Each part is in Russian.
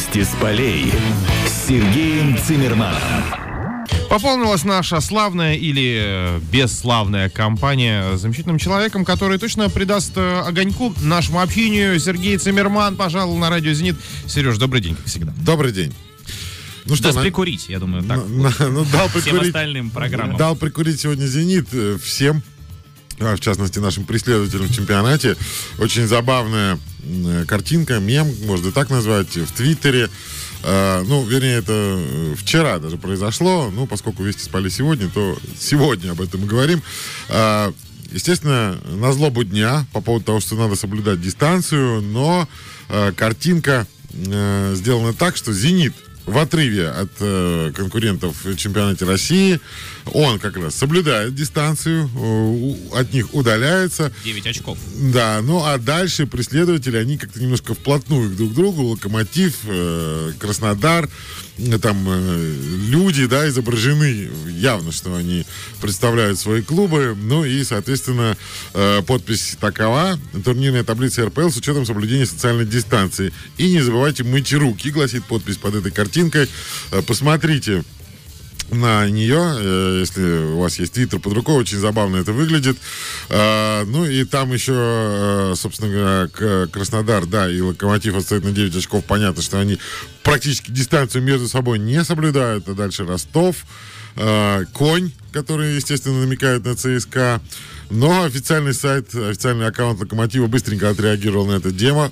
Вести с полей с Сергеем Цимерманом. Пополнилась наша славная или э, бесславная компания замечательным человеком, который точно придаст э, огоньку нашему общению. Сергей Цимерман пожалуй, на радио «Зенит». Сереж, добрый день, как всегда. Добрый день. Ну что, на... прикурить, я думаю, так. На, ну, дал прикурить, всем остальным программам. Дал прикурить сегодня «Зенит» э, всем, а, в частности, нашим преследователям в чемпионате. Очень забавная картинка, мем, можно и так назвать, в Твиттере. Uh, ну, вернее, это э, вчера даже произошло. Ну, поскольку вести спали сегодня, то сегодня об этом мы говорим. Uh, естественно, на злобу дня по поводу того, что надо соблюдать дистанцию, но uh, картинка сделана так, что «Зенит» в отрыве от э, конкурентов в чемпионате России. Он как раз соблюдает дистанцию, э, от них удаляется. 9 очков. Да, ну а дальше преследователи, они как-то немножко вплотную друг к другу. Локомотив, э, Краснодар, э, там люди, да, изображены. Явно, что они представляют свои клубы. Ну и, соответственно, подпись такова. Турнирная таблица РПЛ с учетом соблюдения социальной дистанции. И не забывайте мыть руки, гласит подпись под этой картинкой. Посмотрите на нее, э, если у вас есть твиттер под рукой, очень забавно это выглядит. Э, ну и там еще, собственно говоря, Краснодар, да, и Локомотив отстоят на 9 очков. Понятно, что они практически дистанцию между собой не соблюдают. А дальше Ростов, Конь, который, естественно, намекает на ЦСКА. Но официальный сайт, официальный аккаунт Локомотива быстренько отреагировал на это дело.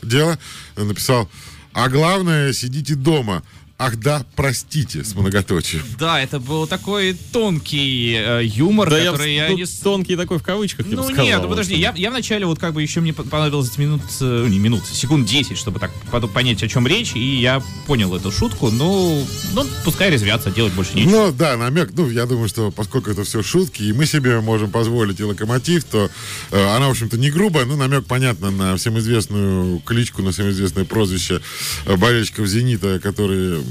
Написал, а главное, сидите дома. Ах да, простите, с многоточием. Да, это был такой тонкий э, юмор, да который я, я не... Тонкий такой в кавычках, я Ну нет, ну, подожди, я, я вначале вот как бы еще мне понадобилось минут, э, не минут, секунд 10, чтобы так понять, о чем речь, и я понял эту шутку, ну, ну пускай резвятся, делать больше нечего. Ну да, намек, ну я думаю, что поскольку это все шутки, и мы себе можем позволить и локомотив, то э, она, в общем-то, не грубая, но намек, понятно, на всем известную кличку, на всем известное прозвище э, болельщиков «Зенита», которые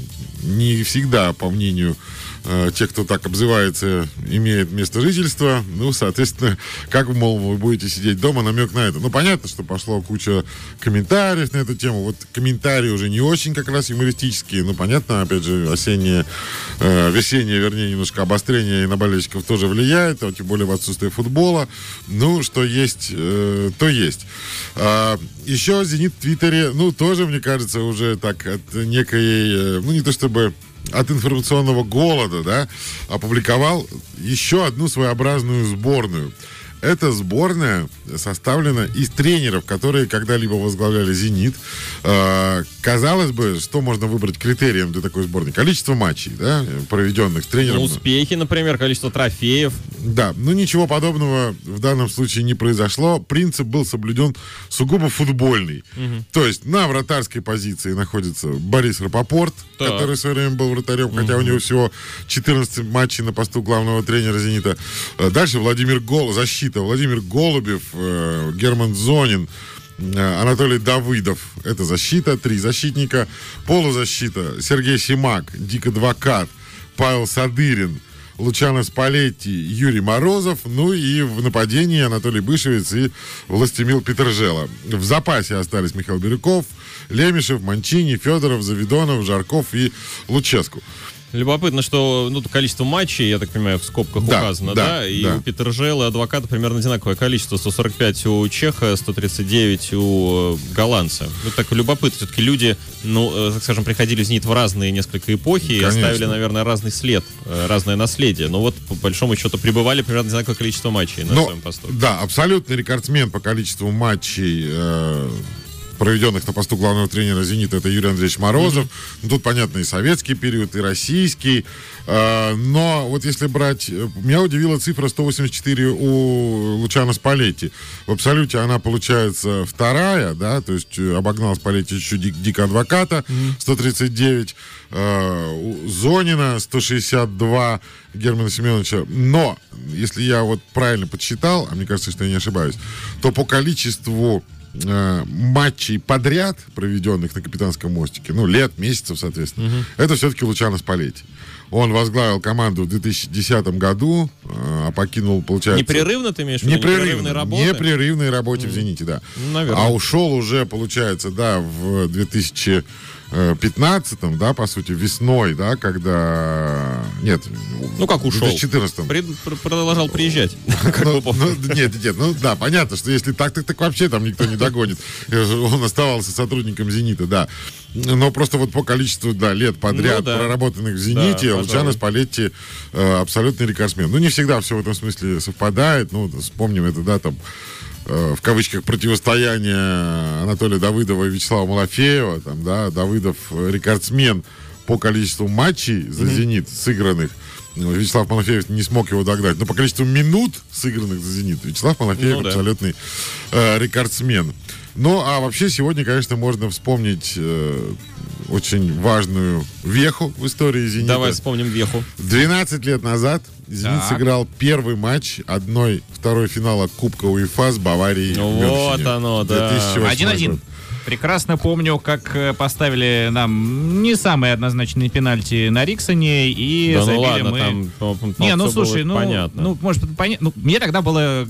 не всегда, по мнению э, тех, кто так обзывается, имеет место жительства. Ну, соответственно, как, мол, вы будете сидеть дома, намек на это. Ну, понятно, что пошло куча комментариев на эту тему. Вот комментарии уже не очень как раз юмористические. Ну, понятно, опять же, осеннее, э, весеннее, вернее, немножко обострение на болельщиков тоже влияет, а тем более в отсутствие футбола. Ну, что есть, э, то есть. А, еще «Зенит» в Твиттере, ну, тоже, мне кажется, уже так от некой, э, ну, не то чтобы от информационного голода, да, опубликовал еще одну своеобразную сборную. Эта сборная составлена из тренеров, которые когда-либо возглавляли «Зенит». Э, казалось бы, что можно выбрать критерием для такой сборной? Количество матчей, да, проведенных тренером. Ну, успехи, например, количество трофеев. Да, но ничего подобного в данном случае не произошло. Принцип был соблюден сугубо футбольный. Угу. То есть на вратарской позиции находится Борис Рапопорт, так. который в свое время был вратарем, угу. хотя у него всего 14 матчей на посту главного тренера «Зенита». Э, дальше Владимир Гол, защита защита. Владимир Голубев, э, Герман Зонин, э, Анатолий Давыдов. Это защита, три защитника. Полузащита. Сергей Симак, Дик Адвокат, Павел Садырин, Лучано Спалетти, Юрий Морозов, ну и в нападении Анатолий Бышевец и Властемил Петржела. В запасе остались Михаил Бирюков, Лемешев, Манчини, Федоров, Завидонов, Жарков и Луческу. Любопытно, что ну, количество матчей, я так понимаю, в скобках да, указано, да? да? И да. у Петржела и адвоката примерно одинаковое количество. 145 у Чеха, 139 у э, голландца. Ну, так любопытно. Все-таки люди, ну, э, так скажем, приходили из НИТ в разные несколько эпохи Конечно. и оставили, наверное, разный след, э, разное наследие. Но вот, по большому счету, прибывали примерно одинаковое количество матчей на Но, своем посту. Да, абсолютный рекордсмен по количеству матчей э, проведенных на посту главного тренера «Зенита», это Юрий Андреевич Морозов. Mm-hmm. Ну, тут, понятно, и советский период, и российский. Э, но вот если брать... Меня удивила цифра 184 у Лучана Спалетти. В абсолюте она получается вторая, да, то есть э, обогнал Спалетти чуть-чуть дик, Дика Адвоката, mm-hmm. 139. Э, Зонина 162 Германа Семеновича. Но, если я вот правильно подсчитал, а мне кажется, что я не ошибаюсь, то по количеству э, матчей подряд, проведенных на Капитанском мостике, ну, лет, месяцев, соответственно, угу. это все-таки Лучано Спалетти. Он возглавил команду в 2010 году, а покинул, получается... Непрерывно ты имеешь в виду? Непрерывной работе? Непрерывной работе mm. в «Зените», да. Наверное. А ушел уже, получается, да, в 2000 15-м, да, по сути, весной, да, когда... Нет. Ну, как ушел? В 2014 При, продолжал приезжать. Ну, ну, нет, нет, ну да, понятно, что если так, так, так вообще там никто не догонит. Он оставался сотрудником «Зенита», да. Но просто вот по количеству, да, лет подряд ну, да. проработанных в «Зените», да, Лучано Спалетти э, абсолютный рекордсмен. Ну, не всегда все в этом смысле совпадает. Ну, вспомним это, да, там э, в кавычках противостояние Анатолия Давыдова и Вячеслава Малафеева, там, да, Давыдов рекордсмен по количеству матчей за. «Зенит» сыгранных. Вячеслав Малафеев не смог его догнать. Но по количеству минут, сыгранных за «Зенит», Вячеслав Малафеев ну, да. абсолютный э, рекордсмен. Ну, а вообще сегодня, конечно, можно вспомнить э, очень важную веху в истории «Зенита». Давай вспомним веху. 12 лет назад «Зенит» так. сыграл первый матч одной второй финала Кубка УЕФА с Баварией ну, Вот оно, да. 1-1. Прекрасно помню, как э, поставили нам не самые однозначные пенальти на Риксоне и да забили ну ладно, мы. Там, там, не, ну слушай, ну, понятно. ну может понятно. Ну, мне тогда было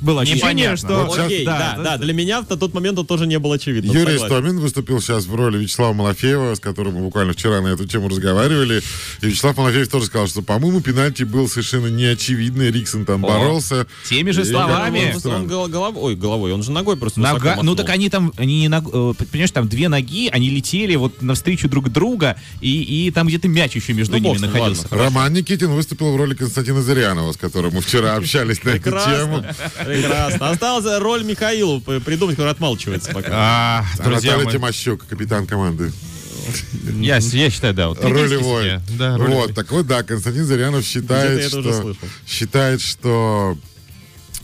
было ощущение, что... Вот Окей, да, да, да, для меня в тот момент это тоже не было очевидно. Юрий Стомин выступил сейчас в роли Вячеслава Малафеева, с которым мы буквально вчера на эту тему разговаривали. И Вячеслав Малафеев тоже сказал, что, по-моему, пенальти был совершенно неочевидный. Риксон там О, боролся. Теми же словами. Он, он головой, ой, головой, он же ногой просто Нога, Ну так они там, они не ног, э, понимаешь, там две ноги, они летели вот навстречу друг друга, и, и там где-то мяч еще между ну, ними находился. Ладно. Роман Никитин выступил в роли Константина Зырянова, с которым мы вчера общались на эту тему. Прекрасно осталась роль Михаилу придумать, который отмалчивается пока. А, друзья Анатолий Тимощук, капитан команды. Я, я считаю, да. Вот, ролевой. Да, ролевой. Вот, так вот, да, Константин Зарянов считает, что, считает, что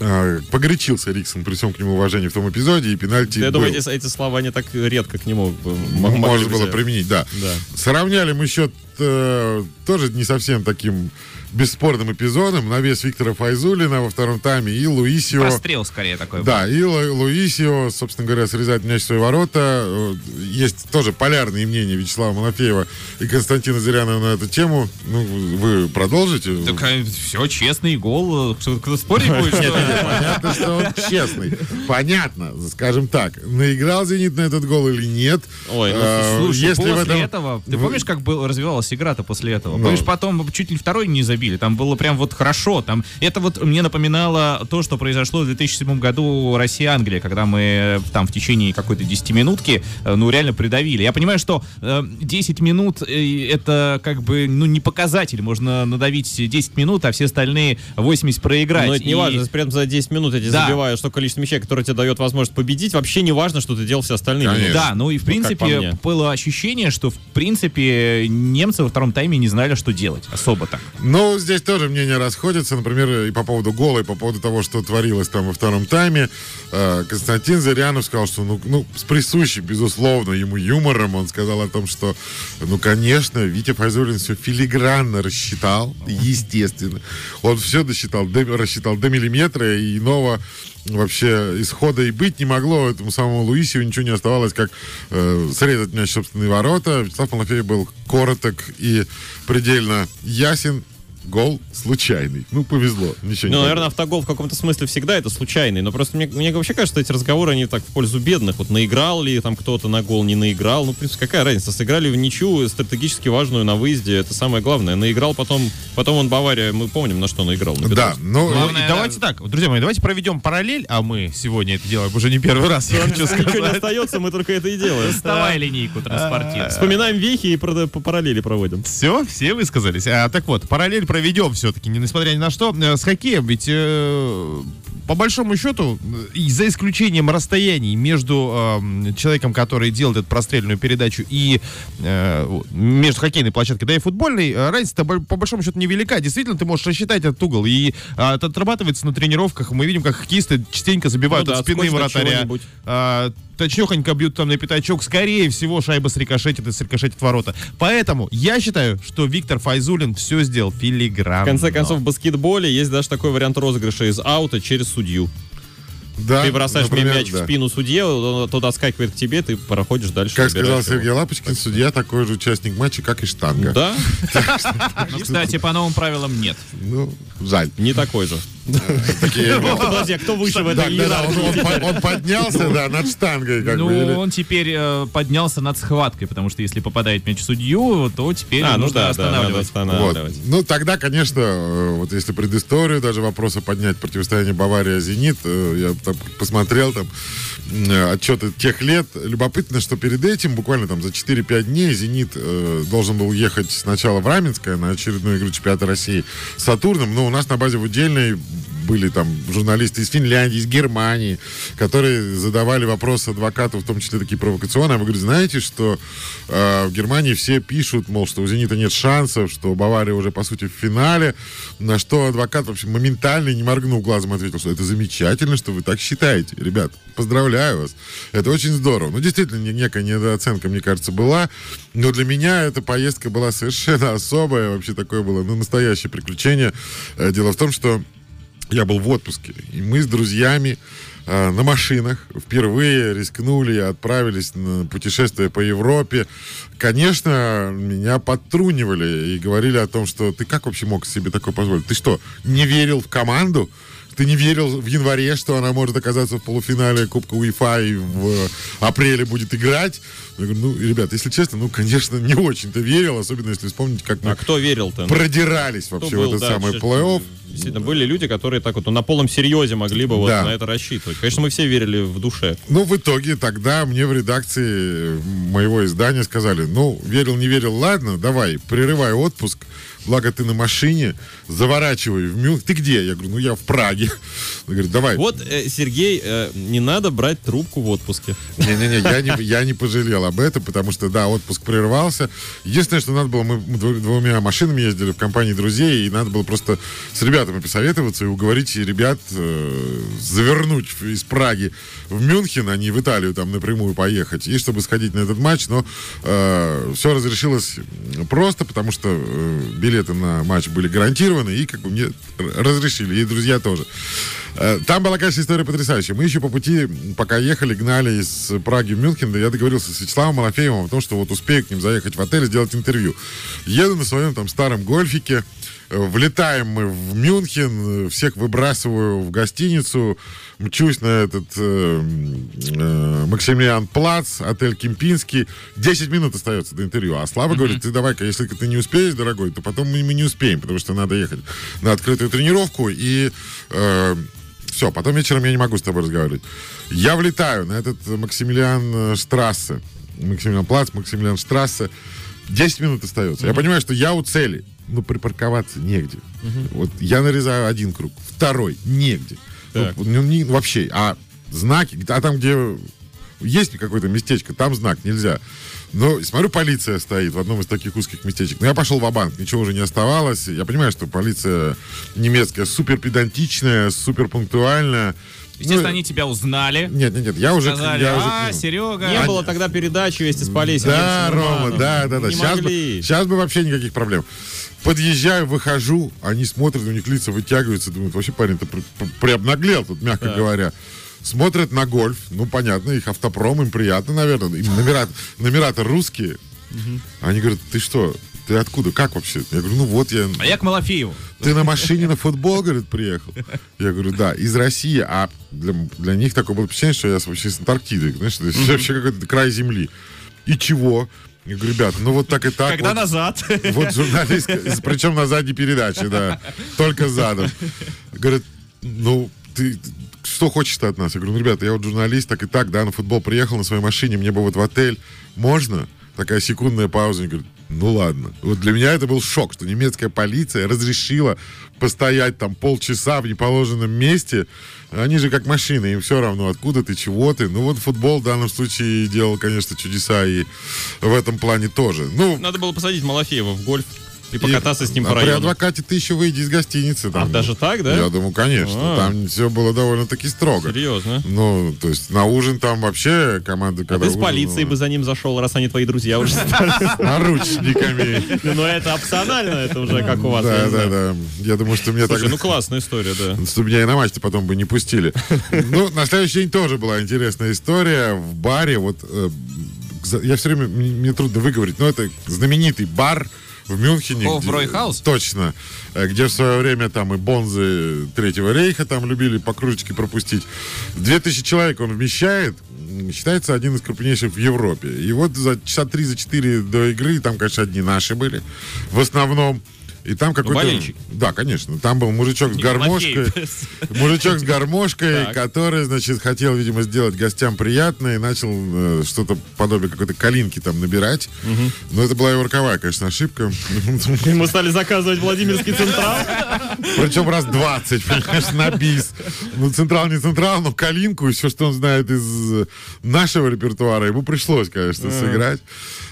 э, погорячился Риксон при всем к нему уважении в том эпизоде, и пенальти Я был. думаю, эти, эти слова не так редко к нему можно было применить, да. да. Сравняли мы счет э, тоже не совсем таким бесспорным эпизодом на вес Виктора Файзулина во втором тайме и Луисио... Прострел скорее такой Да, был. и Лу, Луисио, собственно говоря, срезает мяч в свои ворота. Э, есть тоже полярные мнения Вячеслава Малафеева и Константина Зырянова на эту тему. Ну, вы продолжите? Так э, все, честный гол. Кто спорить будет? Понятно, что он честный. Понятно, скажем так. Наиграл «Зенит» на этот гол или нет? Ой, ну, э, слушай, после этого... Ты помнишь, как развивалась игра-то после этого? Ну. Помнишь, потом чуть ли второй не забил забили. Там было прям вот хорошо. Там это вот мне напоминало то, что произошло в 2007 году Россия-Англия, когда мы э, там в течение какой-то 10 минутки, э, ну, реально придавили. Я понимаю, что э, 10 минут э, это как бы, ну, не показатель. Можно надавить 10 минут, а все остальные 80 проиграть. Но это не и... важно. Этом за 10 минут я тебе да. забиваю, что количество мячей, которое тебе дает возможность победить, вообще не важно, что ты делал все остальные Конечно. минуты. Да, ну и в принципе по было ощущение, что в принципе немцы во втором тайме не знали, что делать особо так. Ну, здесь тоже мнения расходятся, например, и по поводу гола, и по поводу того, что творилось там во втором тайме. Э, Константин Зырянов сказал, что, ну, ну, с присущим, безусловно, ему юмором, он сказал о том, что, ну, конечно, Витя Файзулин все филигранно рассчитал, естественно. Он все досчитал, до, рассчитал до миллиметра, и иного вообще исхода и быть не могло. Этому самому Луисию ничего не оставалось, как э, срезать мяч собственные ворота. Вячеслав Малафеев был короток и предельно ясен гол случайный. Ну, повезло. Ничего ну, не наверное, автогол в каком-то смысле всегда это случайный. Но просто мне, мне вообще кажется, что эти разговоры, они так в пользу бедных. Вот наиграл ли там кто-то на гол, не наиграл. Ну, в принципе, какая разница? Сыграли в ничью стратегически важную на выезде. Это самое главное. Наиграл потом, потом он Бавария, мы помним, на что наиграл. На да, ну, главное, давайте так, друзья мои, давайте проведем параллель, а мы сегодня это делаем уже не первый раз. Я хочу сказать. Ничего не остается, мы только это и делаем. Доставай линейку транспортируем. Вспоминаем вехи и по параллели проводим. Все, все высказались. А, так вот, параллель проведем все-таки несмотря ни на что, э, с хоккеем ведь э, по большому счету, и за исключением расстояний между э, человеком, который делает эту прострельную передачу, и э, между хоккейной площадкой, да и футбольной, э, разница по большому счету невелика. Действительно, ты можешь рассчитать этот угол. И э, это отрабатывается на тренировках. Мы видим, как хоккеисты частенько забивают ну, да, от спины вратаря. Э, точнёхонько бьют там на пятачок. Скорее всего, шайба срикошетит и срикошетит ворота. Поэтому я считаю, что Виктор Файзулин все сделал филигранно. В конце концов, в баскетболе есть даже такой вариант розыгрыша из аута через судью. Да, ты бросаешь например, мяч да. в спину судье, он туда скакивает к тебе, ты проходишь дальше. Как сказал Сергей Лапочкин, судья такой же участник матча, как и штанга. Да? Кстати, по новым правилам нет. Ну, жаль. Не такой же. Подожди, а кто выше в этой Он поднялся, да, над штангой. Ну, он теперь э, поднялся над схваткой, потому что если попадает мяч судью, то теперь а, ну нужно останавливать. Ну, тогда, конечно, э, вот если предысторию даже вопроса поднять противостояние Бавария-Зенит, я посмотрел там отчеты тех лет. Любопытно, что перед этим, буквально там за 4-5 дней, «Зенит» должен был ехать сначала в Раменское на очередную игру чемпионата России с «Сатурном», но у нас на базе в Удельной были там журналисты из Финляндии, из Германии, которые задавали вопросы адвокату, в том числе такие провокационные. А вы говорите, знаете, что э, в Германии все пишут, мол, что у «Зенита» нет шансов, что Бавария уже, по сути, в финале, на что адвокат вообще моментально, не моргнув глазом, ответил, что это замечательно, что вы так считаете. Ребят, поздравляю вас. Это очень здорово. Ну, действительно, некая недооценка, мне кажется, была. Но для меня эта поездка была совершенно особая. Вообще такое было, ну, настоящее приключение. Э, дело в том, что я был в отпуске, и мы с друзьями э, на машинах впервые рискнули и отправились на путешествие по Европе. Конечно, меня подтрунивали и говорили о том, что ты как вообще мог себе такое позволить? Ты что, не верил в команду? Ты не верил в январе, что она может оказаться в полуфинале Кубка УЕФА и в апреле будет играть? Я говорю, ну, ребят, если честно, ну, конечно, не очень-то верил, особенно если вспомнить, как мы а кто верил-то? продирались вообще был, в этот да, самый плей-офф. Действительно, были люди, которые так вот ну, на полном серьезе могли бы вот да. на это рассчитывать. Конечно, мы все верили в душе. Ну, в итоге тогда мне в редакции моего издания сказали, ну, верил, не верил, ладно, давай, прерывай отпуск, благо ты на машине, заворачивай в Мюнхен. Ты где? Я говорю, ну я в Праге. Он говорит, давай. Вот, э, Сергей, э, не надо брать трубку в отпуске. Не-не-не, я не, я не пожалел об этом, потому что, да, отпуск прервался. Единственное, что надо было, мы двумя машинами ездили в компании друзей, и надо было просто с ребятами посоветоваться и уговорить ребят э, завернуть из Праги в Мюнхен, а не в Италию там напрямую поехать, и чтобы сходить на этот матч, но э, все разрешилось просто, потому что э, билеты на матч были гарантированы, и как бы мне разрешили, и друзья тоже. Э, там была, конечно, история потрясающая. Мы еще по пути, пока ехали, гнали из Праги в Мюнхен, я договорился с Вячеславом Малафеевым о том, что вот успею к ним заехать в отель и сделать интервью. Еду на своем там старом гольфике, Влетаем мы в Мюнхен, всех выбрасываю в гостиницу, мчусь на этот э, э, Максимилиан Плац, отель Кемпинский. 10 минут остается до интервью. А Слава mm-hmm. говорит, ты давай-ка, если ты не успеешь, дорогой, то потом мы, мы не успеем, потому что надо ехать на открытую тренировку. И э, все, потом вечером я не могу с тобой разговаривать. Я влетаю на этот Максимилиан э, Штрассе. Максимилиан Плац, Максимилиан Штрассе. 10 минут остается. Mm-hmm. Я понимаю, что я у цели ну, припарковаться негде. Угу. Вот я нарезаю один круг, второй негде. Ну, ну, не, вообще, а знаки, а там, где есть какое-то местечко, там знак нельзя. Но смотрю, полиция стоит в одном из таких узких местечек. Но я пошел в банк ничего уже не оставалось. Я понимаю, что полиция немецкая супер педантичная, супер пунктуальная. Естественно, ну, они тебя узнали. Нет, нет, нет, я уже... Сказали, я а, уже, Серега... Не а, было тогда передачи вместе с полицией. Да, Рома, да, да, да. Сейчас бы, сейчас бы вообще никаких проблем. Подъезжаю, выхожу, они смотрят, у них лица вытягиваются, думают, вообще парень-то при, приобнаглел тут, мягко да. говоря. Смотрят на гольф, ну, понятно, их автопром, им приятно, наверное. Им номера, номера-то русские. Угу. Они говорят, ты что, ты откуда, как вообще? Я говорю, ну вот я... А я к Малафееву. Ты на машине на футбол, говорит, приехал? Я говорю, да, из России, а для, для них такое было впечатление, что я вообще с Антарктиды, знаешь, это вообще какой-то край земли. И чего? Я говорю, ребят, ну вот так и так. Когда вот, назад? Вот журналист, причем на задней передаче, да, только задом. Говорит, ну, ты что хочешь-то от нас? Я говорю, ну, ребята, я вот журналист, так и так, да, на футбол приехал на своей машине, мне бы вот в отель. Можно? Такая секундная пауза. Они говорят, ну ладно. Вот для меня это был шок, что немецкая полиция разрешила постоять там полчаса в неположенном месте. Они же как машины, им все равно, откуда ты, чего ты. Ну вот футбол в данном случае делал, конечно, чудеса и в этом плане тоже. Ну, Надо было посадить Малафеева в гольф. И покататься и, с ним а по району. при адвокате ты еще выйди из гостиницы. Там, а даже так, да? Я думаю, конечно. А-а-а. Там все было довольно-таки строго. Серьезно? Ну, то есть на ужин там вообще команда... А ты с полицией бы за ним зашел, раз они твои друзья уже стали. Наручниками. Ну, это опционально, это уже как у вас. Да, да, да. Я думаю, что мне так... ну классная история, да. Что меня и на матч потом бы не пустили. Ну, на следующий день тоже была интересная история. В баре, вот... Э, я все время... Мне трудно выговорить, но это знаменитый бар в Мюнхене. О, в Ройхаус? Точно. Э, где в свое время там и бонзы Третьего рейха там любили по кружечке пропустить. 2000 человек он вмещает. Считается один из крупнейших в Европе. И вот за часа три, за четыре до игры, там, конечно, одни наши были. В основном. И там какой-то... Ну, да, конечно. Там был мужичок с гармошкой. Мужичок с гармошкой, который, значит, хотел, видимо, сделать гостям приятное и начал э, что-то подобие какой-то калинки там набирать. Но это была его роковая, конечно, ошибка. Мы стали заказывать Владимирский Централ. Причем раз 20, понимаешь, на бис. Ну, Централ не Централ, но калинку, все, что он знает из нашего репертуара, ему пришлось, конечно, сыграть.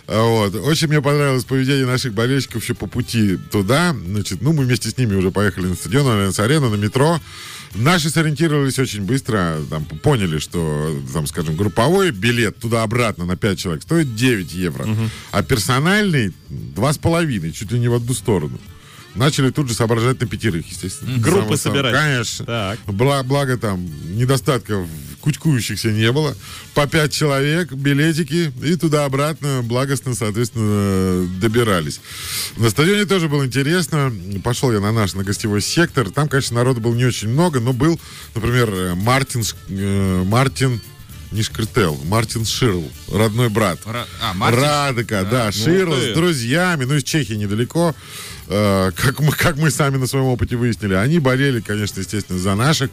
Вот. Очень мне понравилось поведение наших болельщиков еще по пути туда. Значит, ну, мы вместе с ними уже поехали на стадион, на арену, на метро. Наши сориентировались очень быстро, там, поняли, что, там, скажем, групповой билет туда-обратно на 5 человек стоит 9 евро, угу. а персональный 2,5, чуть ли не в одну сторону начали тут же соображать на пятерых, естественно. Группы собирать. Конечно. Так. Благо, благо там недостатков кучкующихся не было. По пять человек, билетики, и туда-обратно благостно, соответственно, добирались. На стадионе тоже было интересно. Пошел я на наш, на гостевой сектор. Там, конечно, народу было не очень много, но был, например, Мартин, э, Мартин не Шкртел, Мартин Ширл, родной брат. Ра- а, Мартин? Радека, да, да ну Ширл с друзьями, ну, из Чехии недалеко. Э, как, мы, как мы сами на своем опыте выяснили, они болели, конечно, естественно, за наших.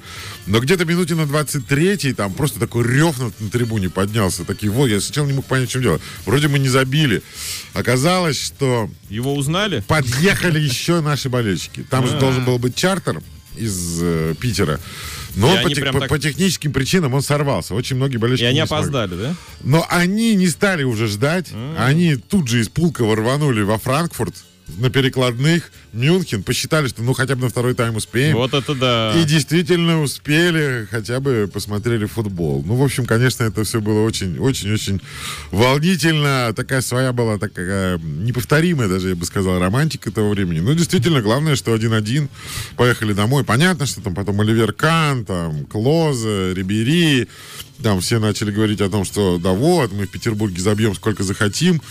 Но где-то минуте на 23-й там просто такой рев на, на трибуне поднялся. Такие, вот, я сначала не мог понять, в чем дело. Вроде мы не забили. Оказалось, что... Его узнали? Подъехали еще наши болельщики. Там же должен был быть чартер из э, Питера. Но по, те, по, так... по техническим причинам он сорвался. Очень многие болельщики. И они опоздали, да? Но они не стали уже ждать. А-а-а. Они тут же из Пулково рванули во Франкфурт на перекладных Мюнхен, посчитали, что ну хотя бы на второй тайм успеем. Вот это да. И действительно успели, хотя бы посмотрели футбол. Ну, в общем, конечно, это все было очень-очень-очень волнительно. Такая своя была, такая неповторимая даже, я бы сказал, романтика того времени. Ну, действительно, главное, что один-один поехали домой. Понятно, что там потом Оливер Кан, там Клоза, Рибери, там все начали говорить о том, что да вот, мы в Петербурге забьем сколько захотим.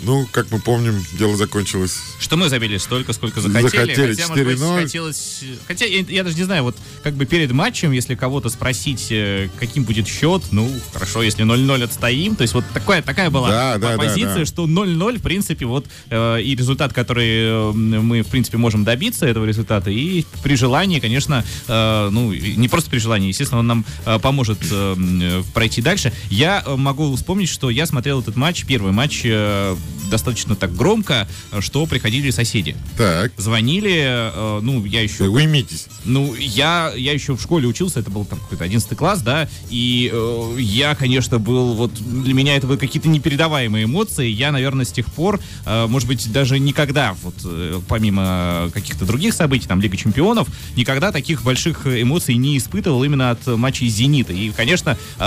Ну, как мы помним, дело закончилось. Что мы забили столько, сколько захотели. Захотели хотя, может быть, хотелось... Хотя, я, я даже не знаю, вот как бы перед матчем, если кого-то спросить, э, каким будет счет, ну, хорошо, если 0-0 отстоим. То есть вот такая, такая была да, да, позиция, да, да. что 0-0, в принципе, вот э, и результат, который э, мы, в принципе, можем добиться этого результата. И при желании, конечно, э, ну, не просто при желании, естественно, он нам э, поможет э, пройти дальше. Я э, могу вспомнить, что я смотрел этот матч, первый матч э, достаточно так громко, что приходили соседи. Так. Звонили, э, ну, я еще... Уймитесь. Ну, я, я еще в школе учился, это был там какой-то 11 класс, да, и э, я, конечно, был, вот, для меня это были какие-то непередаваемые эмоции, я, наверное, с тех пор, э, может быть, даже никогда, вот, э, помимо каких-то других событий, там, Лига Чемпионов, никогда таких больших эмоций не испытывал именно от матчей «Зенита», и, конечно, э,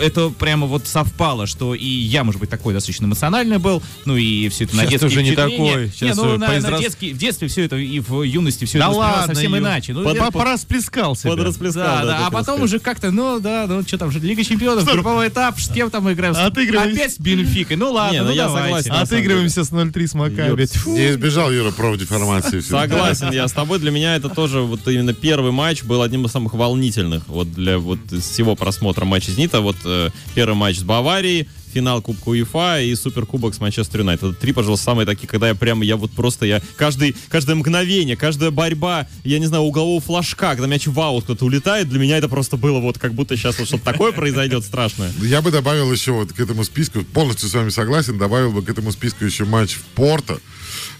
это прямо вот совпало, что и я, может быть, такой достаточно эмоциональный был, ну и все это на детские уже не такой. Сейчас не, ну, на, поизрас... на детский, в детстве все это и в юности все да это ладно, совсем ю... иначе. Ну, Под, я... Порасплескал себя. Подрасплескал, да, да, да, а потом сказать. уже как-то, ну да, ну что там же, Лига Чемпионов, что? групповой этап, с кем там мы играем? Отыгрываемся. Опять с Бенфикой, ну ладно, не, ну, ну я давайте. согласен. Отыгрываемся с 0-3 с Макаби. Не избежал Юра профдеформации. Согласен я с тобой. Для меня это тоже вот именно первый матч был одним из самых волнительных вот для вот всего просмотра матча «Зенита». Вот э, первый матч с Баварией, финал Кубка УЕФА и Суперкубок с Манчестер Юнайтед. Это три, пожалуйста, самые такие, когда я прямо, я вот просто, я каждый, каждое мгновение, каждая борьба, я не знаю, углового флажка, когда мяч в аут кто-то улетает, для меня это просто было вот как будто сейчас вот что-то такое произойдет страшное. Я бы добавил еще вот к этому списку, полностью с вами согласен, добавил бы к этому списку еще матч в Порто,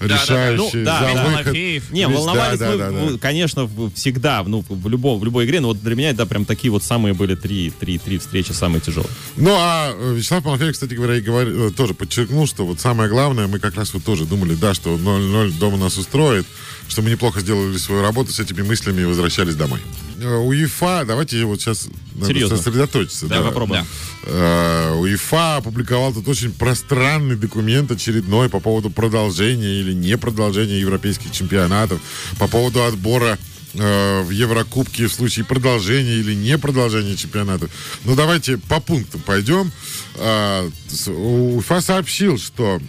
решающий да, да, да. за ну, выход. Не, волновались да, мы, да, да, конечно, всегда, ну, в, любом, в любой игре, но вот для меня это прям такие вот самые были три, три, три встречи самые тяжелые. Ну, а э, Вячеслав Малафеев, кстати говоря, и говорил, э, тоже подчеркнул, что вот самое главное, мы как раз вот тоже думали, да, что 0-0 дома нас устроит, что мы неплохо сделали свою работу с этими мыслями и возвращались домой. Э, УЕФА, давайте вот сейчас Серьезно? сосредоточиться. Да, да. попробуем. Да. УЕФА опубликовал тут очень пространный документ очередной по поводу продолжения или не продолжения европейских чемпионатов, по поводу отбора в Еврокубке в случае продолжения или не продолжения чемпионата. Ну, давайте по пунктам пойдем. УЕФА сообщил, что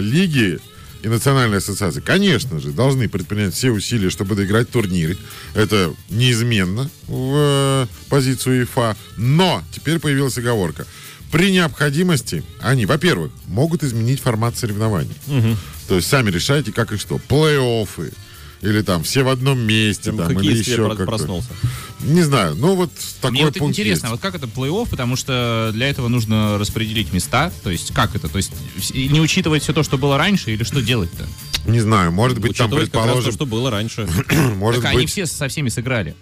лиги и национальные ассоциации, конечно же, должны предпринять все усилия, чтобы доиграть турниры. Это неизменно в э, позицию ИФА. Но теперь появилась оговорка. При необходимости они, во-первых, могут изменить формат соревнований. Угу. То есть сами решайте, как и что. Плей-оффы, или там все в одном месте, там, или еще как-то. проснулся. Не знаю, ну вот такой Мне вот пункт интересно, есть. вот как это плей-офф, потому что для этого нужно распределить места, то есть как это, то есть не учитывать все то, что было раньше, или что делать-то? Не знаю, может быть, Учитывать там, предположим... то, что было раньше. может так быть... они все со всеми сыграли.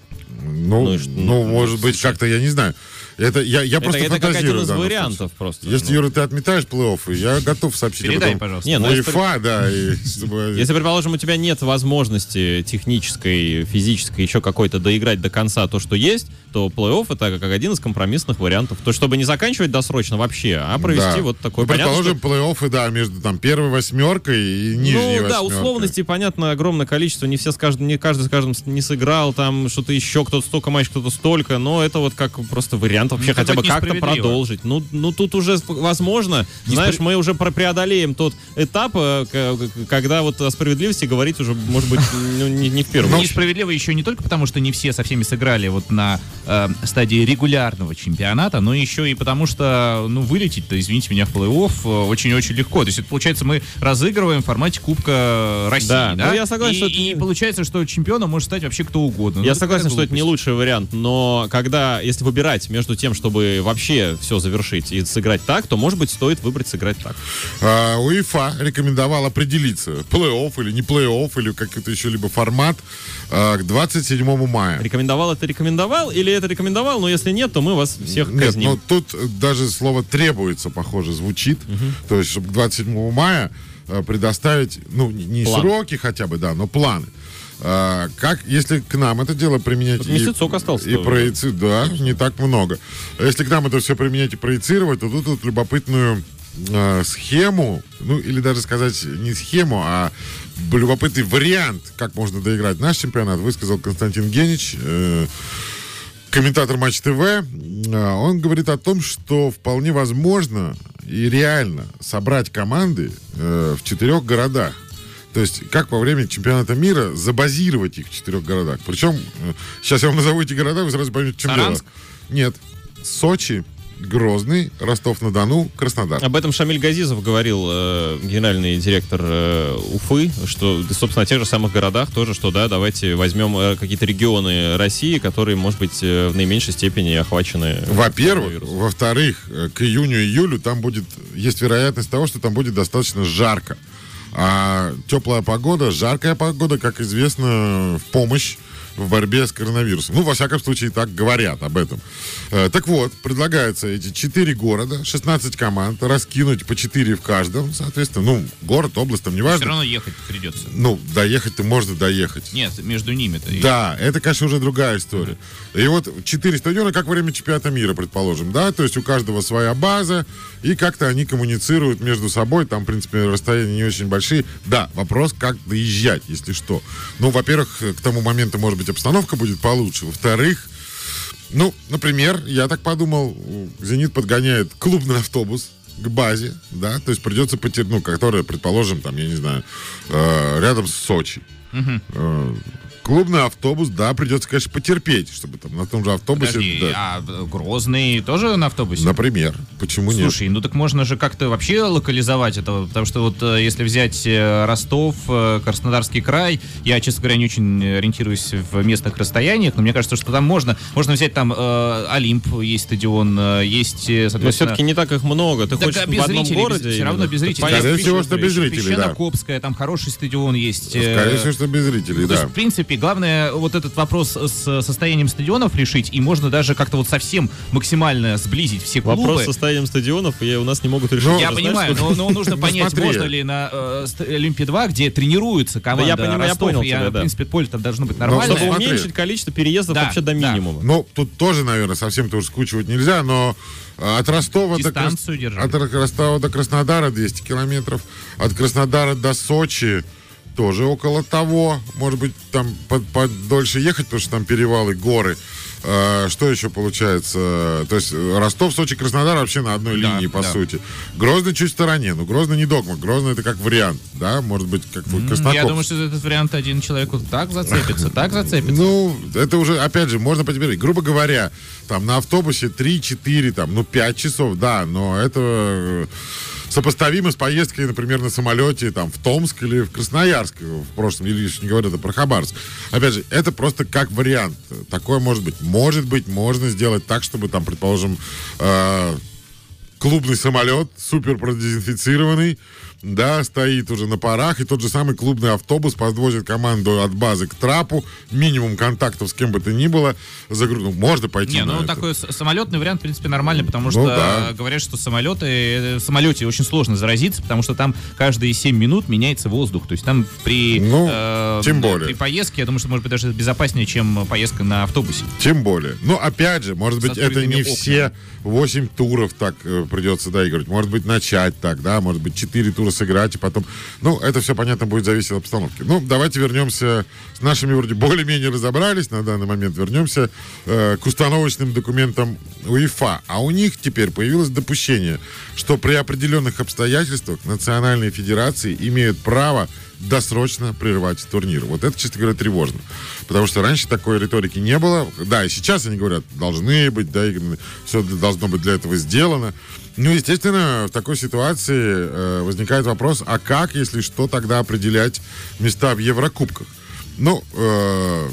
Ну, ну, ну может быть, как-то, я не знаю. Это я, я просто это, это как один из вариантов просто. Если, ну. Юра, ты отметаешь плей-оффы, я готов сообщить Передай, об этом. пожалуйста. Не, ну, УЕФА, если, да. И, чтобы... Если, предположим, у тебя нет возможности технической, физической, еще какой-то доиграть до конца то, что есть, то плей-офф это как один из компромиссных вариантов. То, чтобы не заканчивать досрочно вообще, а провести да. вот такой... Ну, предположим, что... плей-оффы, да, между там первой восьмеркой и нижней Ну, восьмеркой. да, условностей, понятно, огромное количество. Не все скажут, не каждый, скажем, не сыграл, там что-то еще, кто-то столько матч, кто-то столько, но это вот как просто вариант вообще ну, хотя бы как как-то продолжить. Ну, ну, тут уже возможно, не знаешь, мы уже преодолеем тот этап, э, когда вот о справедливости говорить уже, может быть, ну, не, не в первую очередь. Несправедливо еще не только потому, что не все со всеми сыграли вот на э, стадии регулярного чемпионата, но еще и потому, что, ну, вылететь-то, извините меня, в плей-офф э, очень-очень легко. То есть, это, получается, мы разыгрываем в формате Кубка России, да? да? Ну, я согласен, и, что это... и получается, что чемпионом может стать вообще кто угодно. Я ну, согласен, что это не лучший вариант, но когда, если выбирать между тем, чтобы вообще все завершить и сыграть так, то, может быть, стоит выбрать сыграть так. А, УЕФА рекомендовал определиться, плей-офф или не плей-офф, или какой-то еще либо формат а, к 27 мая. Rекомендовал это рекомендовал, или это рекомендовал, но если нет, то мы вас всех нет, казним. ну тут даже слово «требуется», похоже, звучит. Угу. То есть, чтобы к 27 мая а, предоставить, ну, не План. сроки хотя бы, да, но планы. А, как, если к нам это дело применять и, остался и проецировать, да, не так много. А если к нам это все применять и проецировать, то тут, тут любопытную э, схему, ну или даже сказать не схему, а любопытный вариант, как можно доиграть наш чемпионат, высказал Константин Генич, э, комментатор Матч ТВ. Он говорит о том, что вполне возможно и реально собрать команды э, в четырех городах. То есть, как во время чемпионата мира забазировать их в четырех городах. Причем, э, сейчас я вам назову эти города, вы сразу поймете, чем Саранск? дело. Нет. Сочи, Грозный, Ростов-на-Дону, Краснодар. Об этом Шамиль Газизов говорил, э, генеральный директор э, Уфы, что, собственно, в тех же самых городах тоже, что да, давайте возьмем э, какие-то регионы России, которые, может быть, э, в наименьшей степени охвачены. Во-первых. Во-вторых, э, к июню-июлю там будет, есть вероятность того, что там будет достаточно жарко. А теплая погода, жаркая погода, как известно, в помощь в борьбе с коронавирусом. Ну, во всяком случае, так говорят об этом. Э, так вот, предлагается эти четыре города, 16 команд, раскинуть по 4 в каждом, соответственно. Ну, город, область, там не важно. Все равно ехать придется. Ну, доехать-то можно доехать. Нет, между ними-то. Да, это, конечно, уже другая история. И вот четыре стадиона, как во время чемпионата мира, предположим, да, то есть у каждого своя база, и как-то они коммуницируют между собой, там, в принципе, расстояния не очень большие. Да, вопрос, как доезжать, если что. Ну, во-первых, к тому моменту, может быть, обстановка будет получше. Во-вторых, ну, например, я так подумал, «Зенит» подгоняет клубный автобус к базе, да, то есть придется потерять, ну, которая, предположим, там, я не знаю, э, рядом с Сочи. Угу. Э, Клубный автобус, да, придется, конечно, потерпеть, чтобы там на том же автобусе... Подожди, да. а Грозный тоже на автобусе? Например. Почему Слушай, нет? Слушай, ну так можно же как-то вообще локализовать это, потому что вот э, если взять э, Ростов, э, Краснодарский край, я, честно говоря, не очень ориентируюсь в местных расстояниях, но мне кажется, что там можно, можно взять там э, Олимп, есть стадион, есть, соответственно... Но все-таки не так их много. Ты так, хочешь без в одном зрителей, городе? Без, все равно без зрителей. Скорее всего, что без зрителей, да. Копская, там хороший стадион есть. Скорее всего, что без зрителей, да. То есть, в принципе, главное вот этот вопрос с состоянием стадионов решить, и можно даже как-то вот совсем максимально сблизить все клубы. Вопрос с состоянием стадионов и у нас не могут решить. Ну, я понимаю, но, но нужно понять, можно ли на э, Олимпе 2, где тренируются команда да, я понимаю, Ростов, я понял тебя, да. в принципе, поле там должно быть нормально. Чтобы уменьшить количество переездов да, вообще до минимума. Ну, тут тоже, наверное, совсем тоже скучивать нельзя, но э, от Ростова, до, Крас... от Ростова до Краснодара 200 километров, от Краснодара до Сочи тоже около того. Может быть, там подольше ехать, потому что там перевалы, горы. А, что еще получается? То есть Ростов, Сочи, Краснодар вообще на одной да, линии, по да. сути. Грозный чуть в стороне. Ну, Грозный не догма. Грозный это как вариант, да? Может быть, как mm, Краснокопск. Я думаю, что этот вариант один человек вот так зацепится, так зацепится. Ну, это уже, опять же, можно потерпеть. Грубо говоря, там на автобусе 3-4, там, ну, 5 часов, да, но это сопоставимо с поездкой, например, на самолете там, в Томск или в Красноярск в прошлом, или лишь не говорю это про Хабаровск. Опять же, это просто как вариант. Такое может быть. Может быть, можно сделать так, чтобы там, предположим, э, клубный самолет, супер продезинфицированный, да, стоит уже на парах, и тот же самый клубный автобус подвозит команду от базы к трапу, минимум контактов с кем бы то ни было, загруз... ну, можно пойти Не, ну это. такой самолетный вариант, в принципе, нормальный, потому ну что ну, да. говорят, что самолеты, э, в самолете очень сложно заразиться, потому что там каждые 7 минут меняется воздух, то есть там при, ну, э, тем более. при поездке, я думаю, что может быть даже безопаснее, чем поездка на автобусе. Тем более. Но опять же, может быть, это не окнами. все 8 туров так э, придется доигрывать, может быть, начать так, да, может быть, 4 тура сыграть, и потом... Ну, это все, понятно, будет зависеть от обстановки. Ну, давайте вернемся с нашими вроде более-менее разобрались на данный момент. Вернемся э, к установочным документам УЕФА. А у них теперь появилось допущение, что при определенных обстоятельствах национальные федерации имеют право досрочно прерывать турнир. Вот это, честно говоря, тревожно. Потому что раньше такой риторики не было. Да, и сейчас они говорят, должны быть доиграны, все должно быть для этого сделано. Ну, естественно, в такой ситуации э, возникает вопрос, а как, если что, тогда определять места в Еврокубках? Ну, э,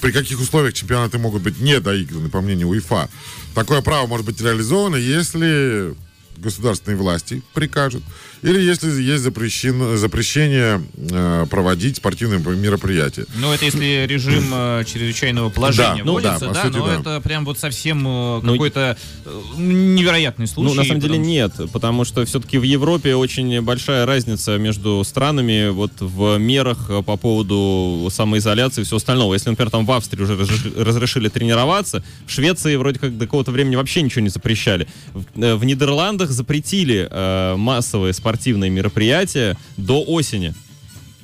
при каких условиях чемпионаты могут быть не доиграны, по мнению УЕФА? Такое право может быть реализовано, если государственные власти прикажут, или если есть запрещено, запрещение э, проводить спортивные мероприятия. Ну, это если режим э, чрезвычайного положения да, вводится, ну, да, да сути, но да. это прям вот совсем э, ну, какой-то э, невероятный случай. Ну, на самом деле нет, потому что все-таки в Европе очень большая разница между странами вот в мерах по поводу самоизоляции и всего остального. Если, например, там в Австрии уже разрешили тренироваться, в Швеции вроде как до какого-то времени вообще ничего не запрещали. В, в Нидерландах запретили э, массовые спортивные спортивные мероприятия до осени.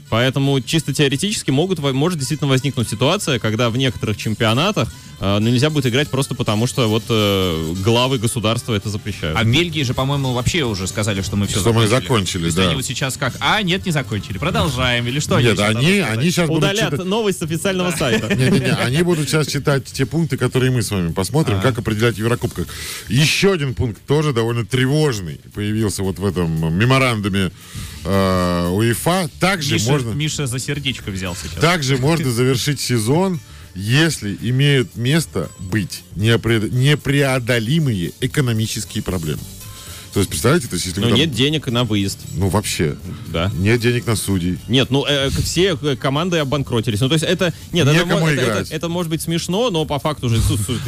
Поэтому чисто теоретически могут, может действительно возникнуть ситуация, когда в некоторых чемпионатах э, нельзя будет играть просто потому, что вот э, главы государства это запрещают. А в Бельгии же, по-моему, вообще уже сказали, что мы все что закончили. мы закончили, да. они вот сейчас как? А, нет, не закончили. Продолжаем. Или что Нет, они, они сейчас Удалят будут читать... новость с официального сайта. Не-не-не, они будут сейчас читать те пункты, которые мы с вами посмотрим, как определять Еврокубках. Еще один пункт тоже довольно тревожный появился вот в этом меморандуме э, УЕФА. Также Миша, можно... Миша за сердечко взял сейчас. Также можно завершить сезон, если имеют место быть непреодолимые экономические проблемы. То есть, представляете, то есть, если... Ну, там... нет денег на выезд. Ну, вообще. Да. Нет денег на судей. Нет, ну, э, все команды обанкротились. Ну, то есть, это... Нет, это, это, это, это может быть смешно, но по факту же...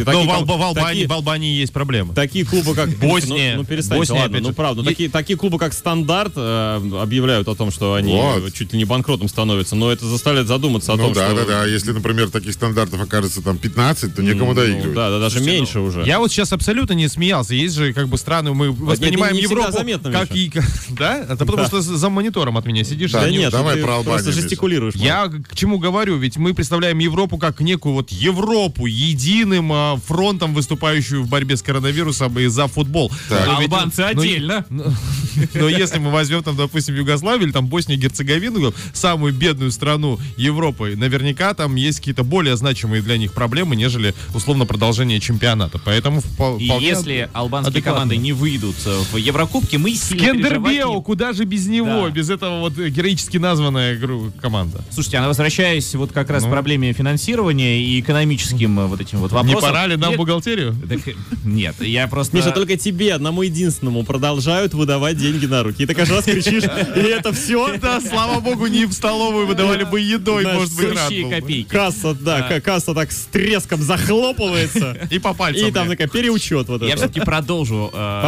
Но в, Албании, в Албании есть проблемы. Такие клубы, как... Босния. Ну, ну перестаньте, ладно, ну, правда. Такие, такие клубы, как Стандарт, э, объявляют о том, что они чуть ли не банкротом становятся, но это заставляет задуматься о ну, том, да, что... да, да, Если, например, таких стандартов окажется там 15, то некому ну, доигрывать. Да, да, даже меньше уже. Я вот сейчас абсолютно не смеялся. Есть же как бы страны, мы воспринимаем Европу заметно, как и, да? Это потому да. что за монитором от меня сидишь. Да, да нет, давай про Албанию. Просто жестикулируешь. Я к чему говорю? Ведь мы представляем Европу как некую вот Европу, единым а, фронтом, выступающую в борьбе с коронавирусом и за футбол. Так. А албанцы ведь, отдельно. Но, если мы возьмем там, допустим, Югославию или там Боснию и Герцеговину, самую бедную страну Европы, наверняка там есть какие-то более значимые для них проблемы, нежели условно продолжение чемпионата. Поэтому и если албанские адекватно. команды не выйдут в Еврокубке, мы Скендербео, куда же без него, да. без этого вот героически названная команда. Слушайте, а возвращаясь вот как раз ну. к проблеме финансирования и экономическим э, вот этим вот вопросам. Не пора ли нам нет, бухгалтерию? Так, нет, я просто... Миша, только тебе, одному единственному, продолжают выдавать деньги на руки. И ты каждый раз кричишь, и это все? Да, слава богу, не в столовую выдавали бы едой, может быть, рад копейки. Касса, да, касса так с треском захлопывается. И по пальцам. И там такая переучет вот Я все-таки продолжу, э,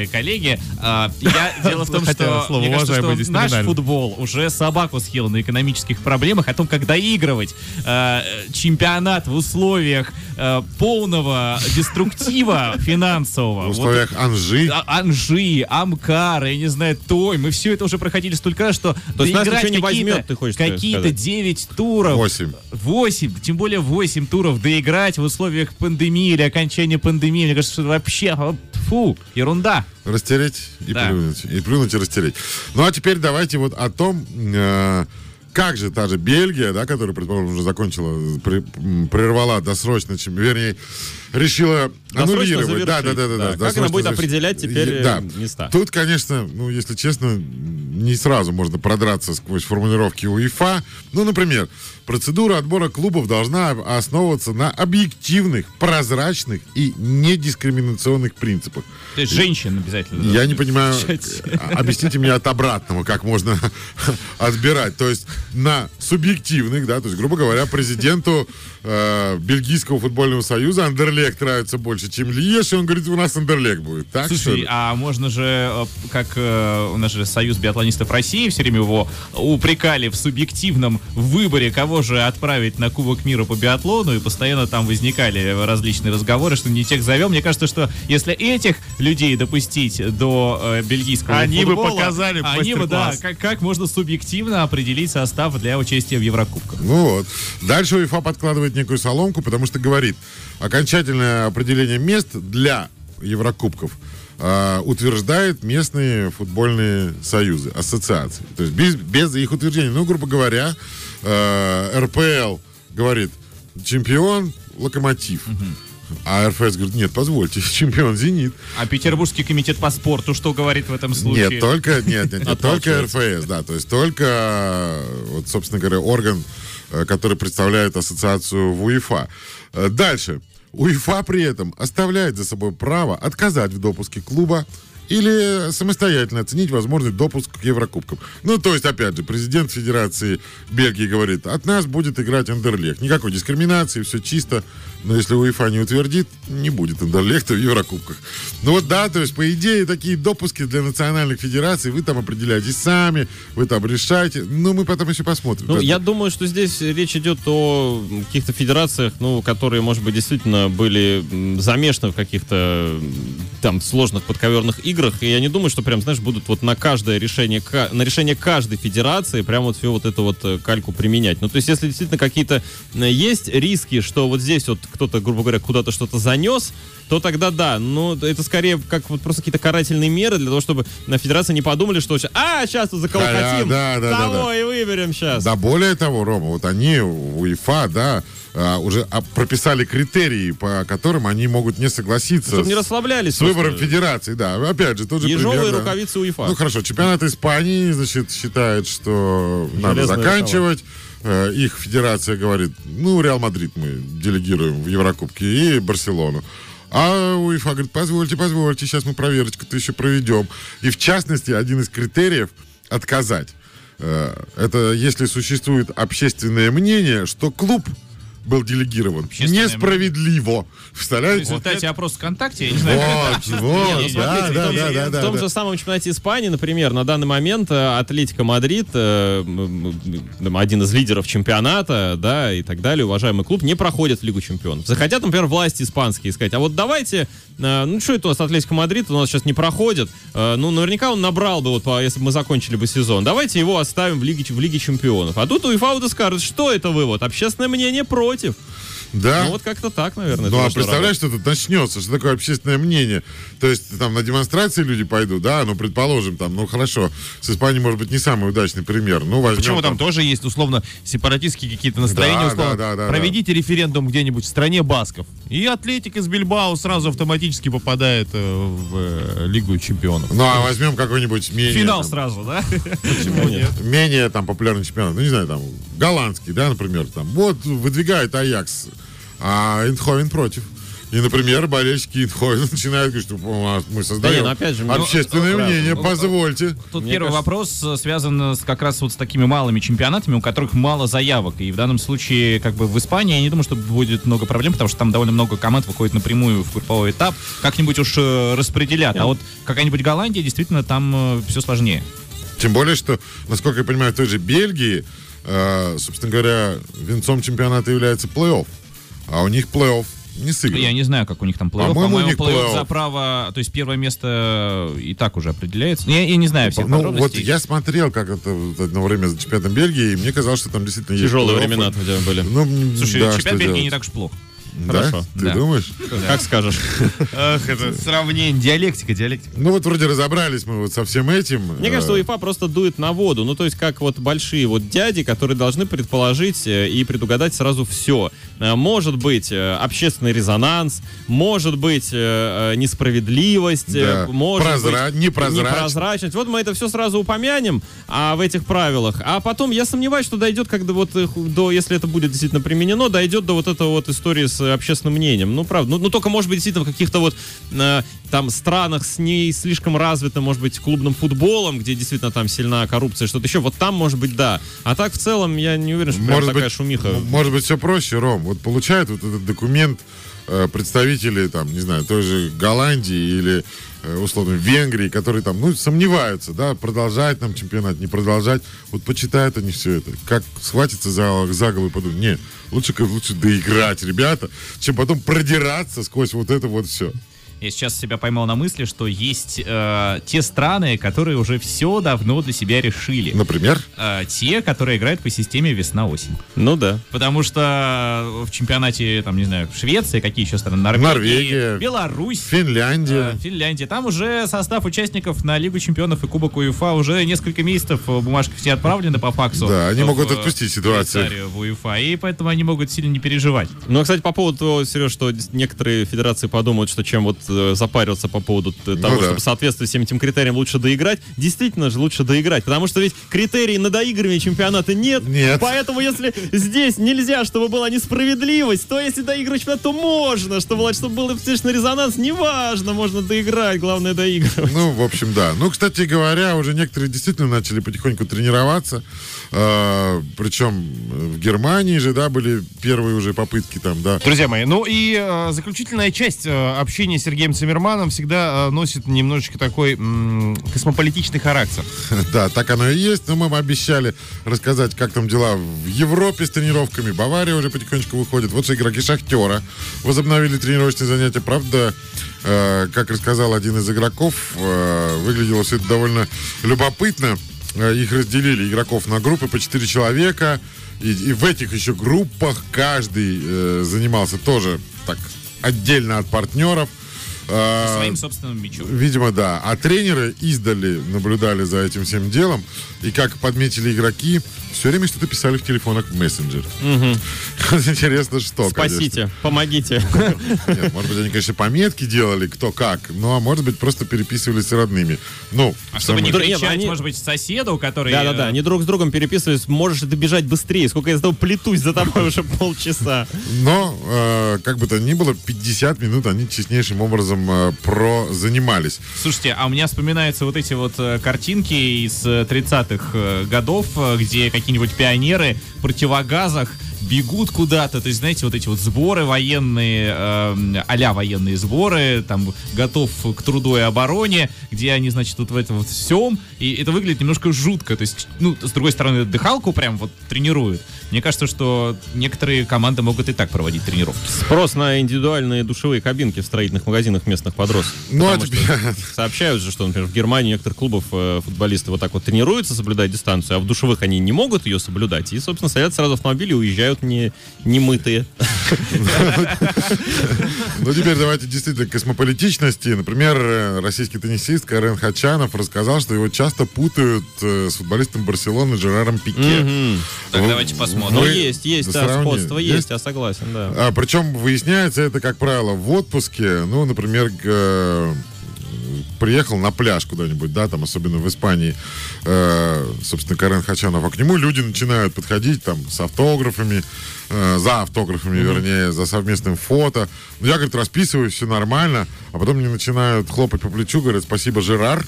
уважаемые коллеги. А, я дело в том, что, слово, мне кажется, что наш футбол уже собаку съел на экономических проблемах, о том, как доигрывать э, чемпионат в условиях э, полного деструктива финансового. В условиях вот, Анжи. А, Анжи, Амкар, Катар, я не знаю, той. Мы все это уже проходили столько раз, что То есть нас ничего не возьмет, ты хочешь Какие-то 9 туров. 8. 8, тем более 8 туров доиграть в условиях пандемии или окончания пандемии. Мне кажется, что вообще, фу, ерунда. Растереть и да. плюнуть. И плюнуть и растереть. Ну а теперь давайте вот о том, э, как же та же Бельгия, да, которая, предположим, уже закончила, при, прервала досрочно, чем, вернее, решила аннулировать. Да, да, да, да, да. Как она будет определять теперь да. места? Тут, конечно, ну, если честно, не сразу можно продраться сквозь формулировки УЕФА. Ну, например, процедура отбора клубов должна основываться на объективных, прозрачных и недискриминационных принципах. То есть женщин обязательно. Я не понимаю, объясните мне от обратного, как можно отбирать. То есть на субъективных, да, то есть, грубо говоря, президенту э, Бельгийского футбольного союза Андерлег нравится больше, чем Лиеш, и он говорит, у нас Андерлег будет. Так, Слушай, а можно же, э, как э, у нас же Союз биатлонистов России все время его упрекали в субъективном выборе, кого же отправить на Кубок мира по биатлону, и постоянно там возникали различные разговоры, что не тех зовем. Мне кажется, что если этих людей допустить до э, бельгийского они футбола, бы показали они бы, да, как, как можно субъективно определить состав для участия в Еврокубках. Ну вот. Дальше УЕФА подкладывает некую соломку, потому что говорит, окончательное определение мест для Еврокубков э, утверждает местные футбольные союзы, ассоциации. То есть без, без их утверждения. Ну, грубо говоря, э, РПЛ говорит, чемпион, локомотив. Угу. А РФС говорит, нет, позвольте, чемпион «Зенит». А Петербургский комитет по спорту что говорит в этом случае? Нет, только, нет, нет, нет только РФС, да, то есть только, вот, собственно говоря, орган, э, который представляет ассоциацию в УЕФА. Э, дальше. УЕФА при этом оставляет за собой право отказать в допуске клуба или самостоятельно оценить возможный допуск к Еврокубкам. Ну, то есть, опять же, президент Федерации Бельгии говорит, от нас будет играть Андерлех. Никакой дискриминации, все чисто. Но если УЕФА не утвердит, не будет Андерлехта в Еврокубках. Ну вот да, то есть, по идее, такие допуски для национальных федераций вы там определяете сами, вы там решаете. Ну, мы потом еще посмотрим. Ну, я думаю, что здесь речь идет о каких-то федерациях, ну, которые, может быть, действительно были замешаны в каких-то там сложных подковерных играх. И я не думаю, что прям, знаешь, будут вот на каждое решение, на решение каждой федерации прям вот все вот эту вот э, кальку применять. Ну, то есть, если действительно какие-то э, есть риски, что вот здесь вот кто-то, грубо говоря, куда-то что-то занес, то тогда да. Но это скорее как вот просто какие-то карательные меры для того, чтобы на федерации не подумали, что а, сейчас тут заколокотим, да, да, да, того да, да. и выберем сейчас. Да, более того, Рома, вот они, УЕФА, да, а, уже прописали критерии, по которым они могут не согласиться. Чтобы не расслаблялись. С выбором федерации, да. Опять же, тот же Ежовые пример, рукавицы да. УЕФА. Ну хорошо, чемпионат Испании, значит, считает, что Железная надо заканчивать. Рукава. Э, их федерация говорит, ну, Реал Мадрид мы делегируем в Еврокубке и Барселону. А УЕФА говорит, позвольте, позвольте, сейчас мы проверочку-то еще проведем. И в частности, один из критериев отказать. Э, это если существует общественное мнение, что клуб был делегирован. Несправедливо. Представляете? В результате опроса ВКонтакте, я не знаю. Вот, вот, да, да, да, да. В том же самом чемпионате Испании, например, на данный момент э, Атлетика Мадрид, э, один из лидеров чемпионата, да, и так далее, уважаемый клуб, не проходит в Лигу чемпионов. Захотят, например, власти испанские сказать, а вот давайте, э, ну что это у нас Атлетика Мадрид у нас сейчас не проходит, ну наверняка он набрал бы, вот, если бы мы закончили бы сезон, давайте его оставим в Лиге, в Лиге чемпионов. А тут УЕФА скажет, что это вы, вот, общественное мнение против против. Да. Ну вот как-то так, наверное. Ну а представляешь, что тут начнется, что такое общественное мнение. То есть там на демонстрации люди пойдут, да, ну предположим, там, ну хорошо, с Испанией может быть не самый удачный пример. Ну, возьмем, Почему там, там тоже есть условно сепаратистские какие-то настроения, да, условно. Да, да, да, Проведите да. референдум где-нибудь в стране Басков. И Атлетик из Бильбао сразу автоматически попадает э, в э, Лигу чемпионов. Ну а возьмем какой-нибудь менее... Финал там, сразу, да? Почему нет? Менее там популярный чемпионат. Ну не знаю, там голландский, да, например, там. Вот выдвигает Аякс а Эндховен против. И, например, болельщики Инхойна начинают говорить, что мы создаем да, опять же, общественное ну, мнение, ну, позвольте. Тут Мне первый кажется... вопрос э, связан с, как раз вот с такими малыми чемпионатами, у которых мало заявок. И в данном случае, как бы в Испании, я не думаю, что будет много проблем, потому что там довольно много команд выходит напрямую в групповой этап. Как-нибудь уж э, распределят. А вот какая-нибудь Голландия, действительно, там э, все сложнее. Тем более, что, насколько я понимаю, в той же Бельгии, э, собственно говоря, венцом чемпионата является плей-офф. А у них плей-офф не сыгран. Я не знаю, как у них там плей-офф. По-моему, По-моему, у них плей-офф плей-офф. за право, то есть первое место и так уже определяется. Я, я не знаю всех Ну, вот я смотрел, как это одно время за чемпионатом Бельгии, и мне казалось, что там действительно есть Тяжелые плей-офф. времена тебя были. Ну, Слушай, да, чемпионат Бельгии делать? не так уж плохо. Да? Хорошо. Ты Да. думаешь? Как скажешь. Ах, это сравнение, диалектика, диалектика. Ну вот вроде разобрались мы вот со всем этим. Мне кажется, Э, УЕФА просто дует на воду. Ну, то есть, как вот большие вот дяди, которые должны предположить э, и предугадать сразу все. Э, Может быть общественный резонанс, может быть несправедливость, Да. может Прозра- быть непрозрачность. непрозрачность. Вот мы это все сразу упомянем а, в этих правилах. А потом я сомневаюсь, что дойдет, когда вот э, до, если это будет действительно применено, дойдет до вот этого вот истории с э, общественным мнением. Ну, правда. Ну, ну, только, может быть, действительно в каких-то вот э, там странах с не слишком развитым, может быть, клубным футболом, где действительно там сильна коррупция, что-то еще. Вот там, может быть, да. А так, в целом, я не уверен, что может такая быть, шумиха. м- может быть, все проще, Ром. Вот получают вот этот документ э, представители, там, не знаю, той же Голландии или условно Венгрии, которые там, ну, сомневаются, да, продолжать нам чемпионат, не продолжать. Вот почитают они все это. Как схватятся за, за голову и подумают, не, лучше, лучше доиграть, ребята, чем потом продираться сквозь вот это вот все. Я сейчас себя поймал на мысли, что есть э, те страны, которые уже все давно для себя решили. Например, Э, те, которые играют по системе весна-осень. Ну да. Потому что в чемпионате, там, не знаю, Швеции, какие еще страны? Норвегия, Норвегия, Беларусь, Финляндия. э, Финляндия. Там уже состав участников на Лигу чемпионов и Кубок УЕФА уже несколько месяцев бумажки все отправлены по факсу. Да, они в, могут э, отпустить ситуацию. В УЕФА, и поэтому они могут сильно не переживать. Ну, а, кстати, по поводу того, Сереж, что некоторые федерации подумают, что чем вот запариваться по поводу того, Ну да. чтобы соответствовать всем этим критериям лучше доиграть, действительно же лучше доиграть, потому что ведь критерий на доигрывание чемпионата нет, Нет. поэтому если здесь нельзя, чтобы была несправедливость, то если доигрывать чемпионат, то можно, чтобы, было- чтобы был общественный резонанс, неважно, можно доиграть, главное доигрывать. Ну, в общем, да. Ну, кстати говоря, уже некоторые действительно начали потихоньку тренироваться. Э, причем в Германии же, да, были первые уже попытки там, да. Друзья мои, ну и э, заключительная часть э, общения с Сергеем Цимерманом всегда э, носит немножечко такой м, космополитичный характер. Да, так оно и есть. Но мы вам обещали рассказать, как там дела в Европе с тренировками. Бавария уже потихонечку выходит. Вот игроки Шахтера возобновили тренировочные занятия. Правда, э, как рассказал один из игроков, э, выглядело все это довольно любопытно. Э, Их разделили, игроков, на группы по 4 человека. И, и в этих еще группах каждый э, занимался тоже так отдельно от партнеров. Э, Своим собственным мячом. Видимо, да. А тренеры издали, наблюдали за этим всем делом. И как подметили игроки, все время что-то писали в телефонах в мессенджер. Интересно, что, Спасите, помогите. конечно. Нет, может быть, они, конечно, пометки делали, кто как. Ну, а может быть, просто переписывались с родными. Ну, А чтобы не кричать, они- может быть, соседу, который... Да-да-да, э, они друг с другом переписывались, можешь ты бежать быстрее, сколько я за тобой плетусь за тобой уже полчаса. Но, э, как бы то ни было, 50 минут они честнейшим образом э, прозанимались. Слушайте, а у меня вспоминаются вот эти вот э, картинки из э, 30-х э, годов, где какие-нибудь пионеры в противогазах бегут куда-то, то есть, знаете, вот эти вот сборы военные, э, а военные сборы, там, готов к труду и обороне, где они, значит, вот в этом вот всем, и это выглядит немножко жутко, то есть, ну, с другой стороны, дыхалку прям вот тренируют. Мне кажется, что некоторые команды могут и так проводить тренировки. Спрос на индивидуальные душевые кабинки в строительных магазинах местных подростков. Ну, что сообщают же, что, например, в Германии некоторых клубов э, футболисты вот так вот тренируются соблюдать дистанцию, а в душевых они не могут ее соблюдать. И, собственно, садятся сразу в автомобиль и уезжают не, не мытые. Ну, теперь давайте действительно к космополитичности. Например, э, российский теннисист Карен Хачанов рассказал, что его часто путают э, с футболистом Барселоны Жераром Пике. Так, давайте посмотрим. Ну, вы- есть, есть, да, сходство есть, я согласен, да. А, причем выясняется это, как правило, в отпуске. Ну, например, приехал на пляж куда-нибудь, да, там, особенно в Испании, э, собственно, Карен Хачанов, а к нему люди начинают подходить там с автографами, э, за автографами, вернее, за совместным фото. Ну, я, говорит, расписываюсь, все нормально, а потом мне начинают хлопать по плечу, говорят, спасибо, Жерар.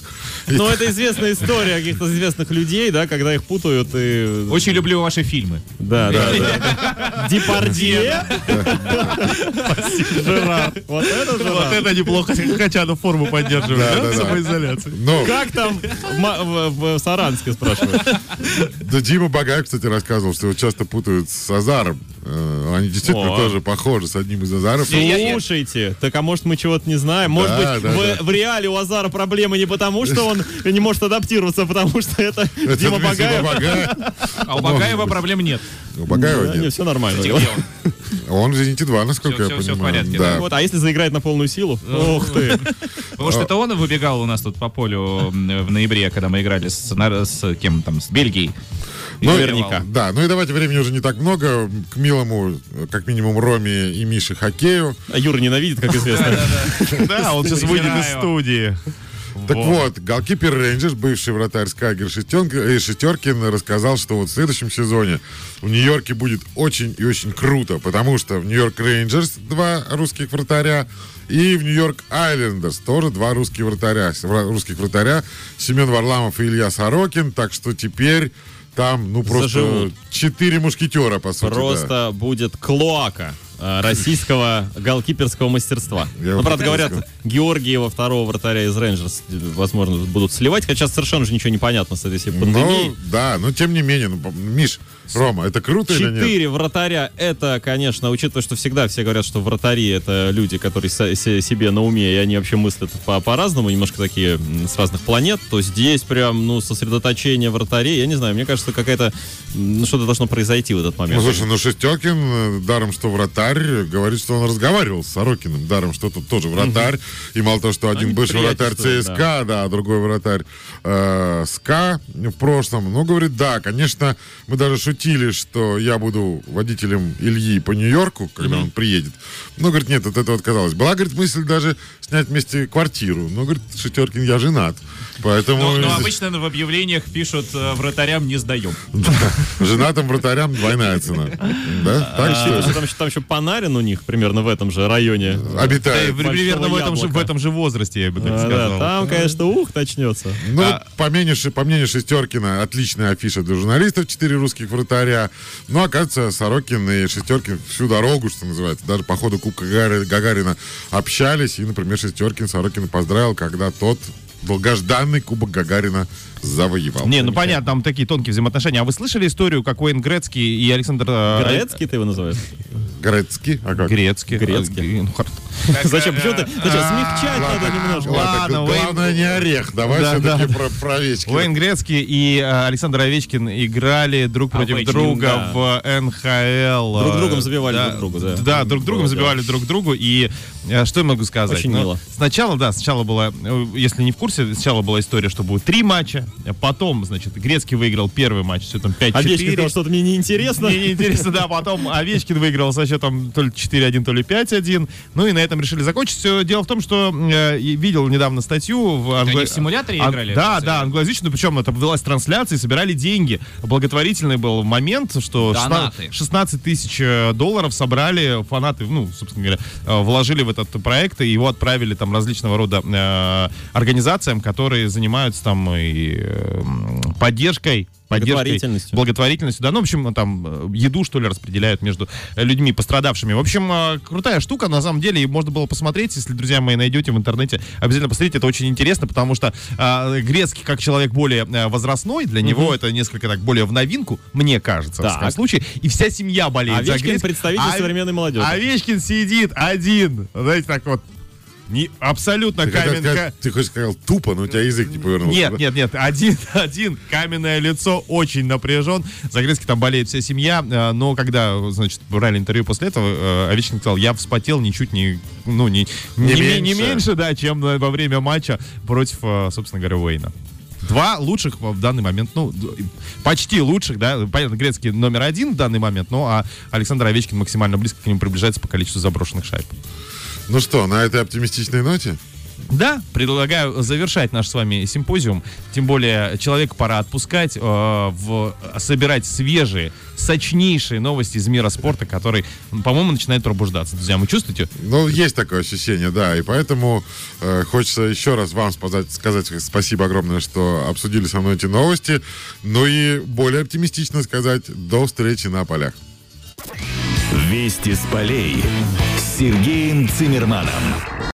Ну, это известная история каких-то известных людей, да, когда их путают и... Очень люблю ваши фильмы. Да, да, да. Депардье. Жерар. Вот это Вот Жерар. это неплохо, Хачанов форму поддерживает, Да, да, да, самоизоляции. Ну, Как там в, в- в Саранске, спрашивают? да, Дима Багаев, кстати, рассказывал, что его часто путают с Азаром. Э, они действительно О. тоже похожи с одним из Азаров. Слушайте, так а может мы чего-то не знаем? Может да, быть, да, в, да. в реале у Азара проблемы не потому, что он не может адаптироваться, а потому что это, это Дима Багаев. А у Багаева проблем нет. У Багаева нет. Все нормально. Он в «Зените 2», насколько все, я все, понимаю. Все в порядке, да. Вот, а если заиграет на полную силу? Ух ты. Потому что это он выбегал у нас тут по полю в ноябре, когда мы играли с, с кем там, с Бельгией. Ну, наверняка. Да, ну и давайте времени уже не так много. К милому, как минимум, Роме и Мише хоккею. А Юра ненавидит, как известно. Да, он сейчас выйдет из студии. Так вот, голкипер Рейнджерс, бывший вратарь СКА Игорь э, Шестеркин, рассказал, что вот в следующем сезоне в Нью-Йорке будет очень и очень круто, потому что в Нью-Йорк Рейнджерс два русских вратаря, и в Нью-Йорк Айлендерс тоже два русских вратаря, русских вратаря Семен Варламов и Илья Сорокин, так что теперь там, ну, просто Заживут. четыре мушкетера, по сути. Просто да. будет клоака Э, российского голкиперского мастерства. Я ну, правда, говорят, Георгиева, второго вратаря из Рейнджерс, возможно, будут сливать, хотя совершенно же ничего не понятно с этой всей пандемией. Ну, да, но тем не менее, ну, Миш, Рома, это круто Четыре или нет? Четыре вратаря, это, конечно, учитывая, что всегда все говорят, что вратари это люди, которые себе на уме, и они вообще мыслят по- по-разному, немножко такие с разных планет, то здесь прям, ну, сосредоточение вратарей, я не знаю, мне кажется, какая-то, ну, что-то должно произойти в этот момент. Ну, слушай, ну, Шестеркин, э, даром, что вратарь, говорит, что он разговаривал с Сорокиным, даром, что тут тоже вратарь, и мало того, что один бывший вратарь ЦСКА, да. да, а другой вратарь э, СКА в прошлом, ну, говорит, да, конечно, мы даже шутили, что я буду водителем Ильи по Нью-Йорку, когда mm-hmm. он приедет. Но, говорит, нет, от этого отказалась. Была, говорит, мысль даже снять вместе квартиру. Но, говорит, Шестеркин, я женат. Поэтому... Но, но обычно в объявлениях пишут э, «вратарям не сдаем». Женатым вратарям двойная цена. Да? Так что... Там еще Панарин у них примерно в этом же районе. Обитает. Примерно в этом же возрасте, я бы так сказал. Там, конечно, ух, начнется. Ну, по мнению Шестеркина, отличная афиша для журналистов, четыре русских вратаря. Ну, оказывается, Сорокин и Шестеркин всю дорогу, что называется, даже по ходу Кубка Гагарина общались. И, например, Шестеркин Сорокина поздравил, когда тот долгожданный Кубок Гагарина завоевал. Не, ну понятно, там такие тонкие взаимоотношения. А вы слышали историю, как Уэйн Грецкий и Александр... Э, Грецкий ты его называешь? Грецкий? А как? Грецкий. Грецкий. Ну, Зачем? Почему ты? Зачем? Смягчать надо немножко. Ладно, главное не орех. Давай все-таки про Овечкина. Уэйн Грецкий и э, Александр Овечкин играли друг против друга в НХЛ. Друг другом забивали друг другу, да. Да, друг другом забивали друг другу. И э, что я могу сказать? Очень мило. Сначала, да, сначала была, если не в курсе, сначала была история, что будет три матча, Потом, значит, Грецкий выиграл первый матч с счетом 5-4. Овечкин сказал, что-то мне неинтересно. Мне неинтересно, да. Потом Овечкин выиграл со счетом то ли 4-1, то ли 5-1. Ну и на этом решили закончить. Все дело в том, что э, видел недавно статью в англ... Они в симуляторе а, играли? Да, да, англоязычную. Причем это велась трансляция, собирали деньги. Благотворительный был момент, что 16, 16 тысяч э, долларов собрали фанаты, ну, собственно говоря, э, вложили в этот проект и его отправили там различного рода э, организациям, которые занимаются там и поддержкой благотворительностью. благотворительностью, да, ну, в общем, там э, еду, что ли, распределяют между людьми пострадавшими. В общем, э, крутая штука, на самом деле, и можно было посмотреть, если, друзья мои, найдете в интернете, обязательно посмотрите, это очень интересно, потому что э, Грецкий, как человек более э, возрастной, для mm-hmm. него это несколько так более в новинку, мне кажется, так. в таком случае, и вся семья болеет Овечкин за Грецкий. представитель а, современной молодежи. Овечкин сидит один, знаете, так вот, не, абсолютно каменная. Ты хочешь сказал тупо, но у тебя язык не повернулся. Нет, да? нет, нет. Один, один каменное лицо, очень напряжен. Загрызки там болеет вся семья. Э, но когда, значит, брали интервью после этого, э, Овечкин сказал, я вспотел ничуть не, ну, не, не, не, меньше. не меньше, да, чем во время матча против, э, собственно говоря, Уэйна. Два лучших в данный момент, ну, почти лучших, да, понятно, Грецкий номер один в данный момент, ну, а Александр Овечкин максимально близко к нему приближается по количеству заброшенных шайб. Ну что, на этой оптимистичной ноте? Да, предлагаю завершать наш с вами симпозиум. Тем более, человек пора отпускать, э, в, собирать свежие, сочнейшие новости из мира спорта, который, по-моему, начинает пробуждаться. Друзья, вы чувствуете? Ну, есть такое ощущение, да. И поэтому э, хочется еще раз вам сказать, сказать спасибо огромное, что обсудили со мной эти новости. Ну и более оптимистично сказать, до встречи на полях. Вести с полей Сергеем Цимерманом.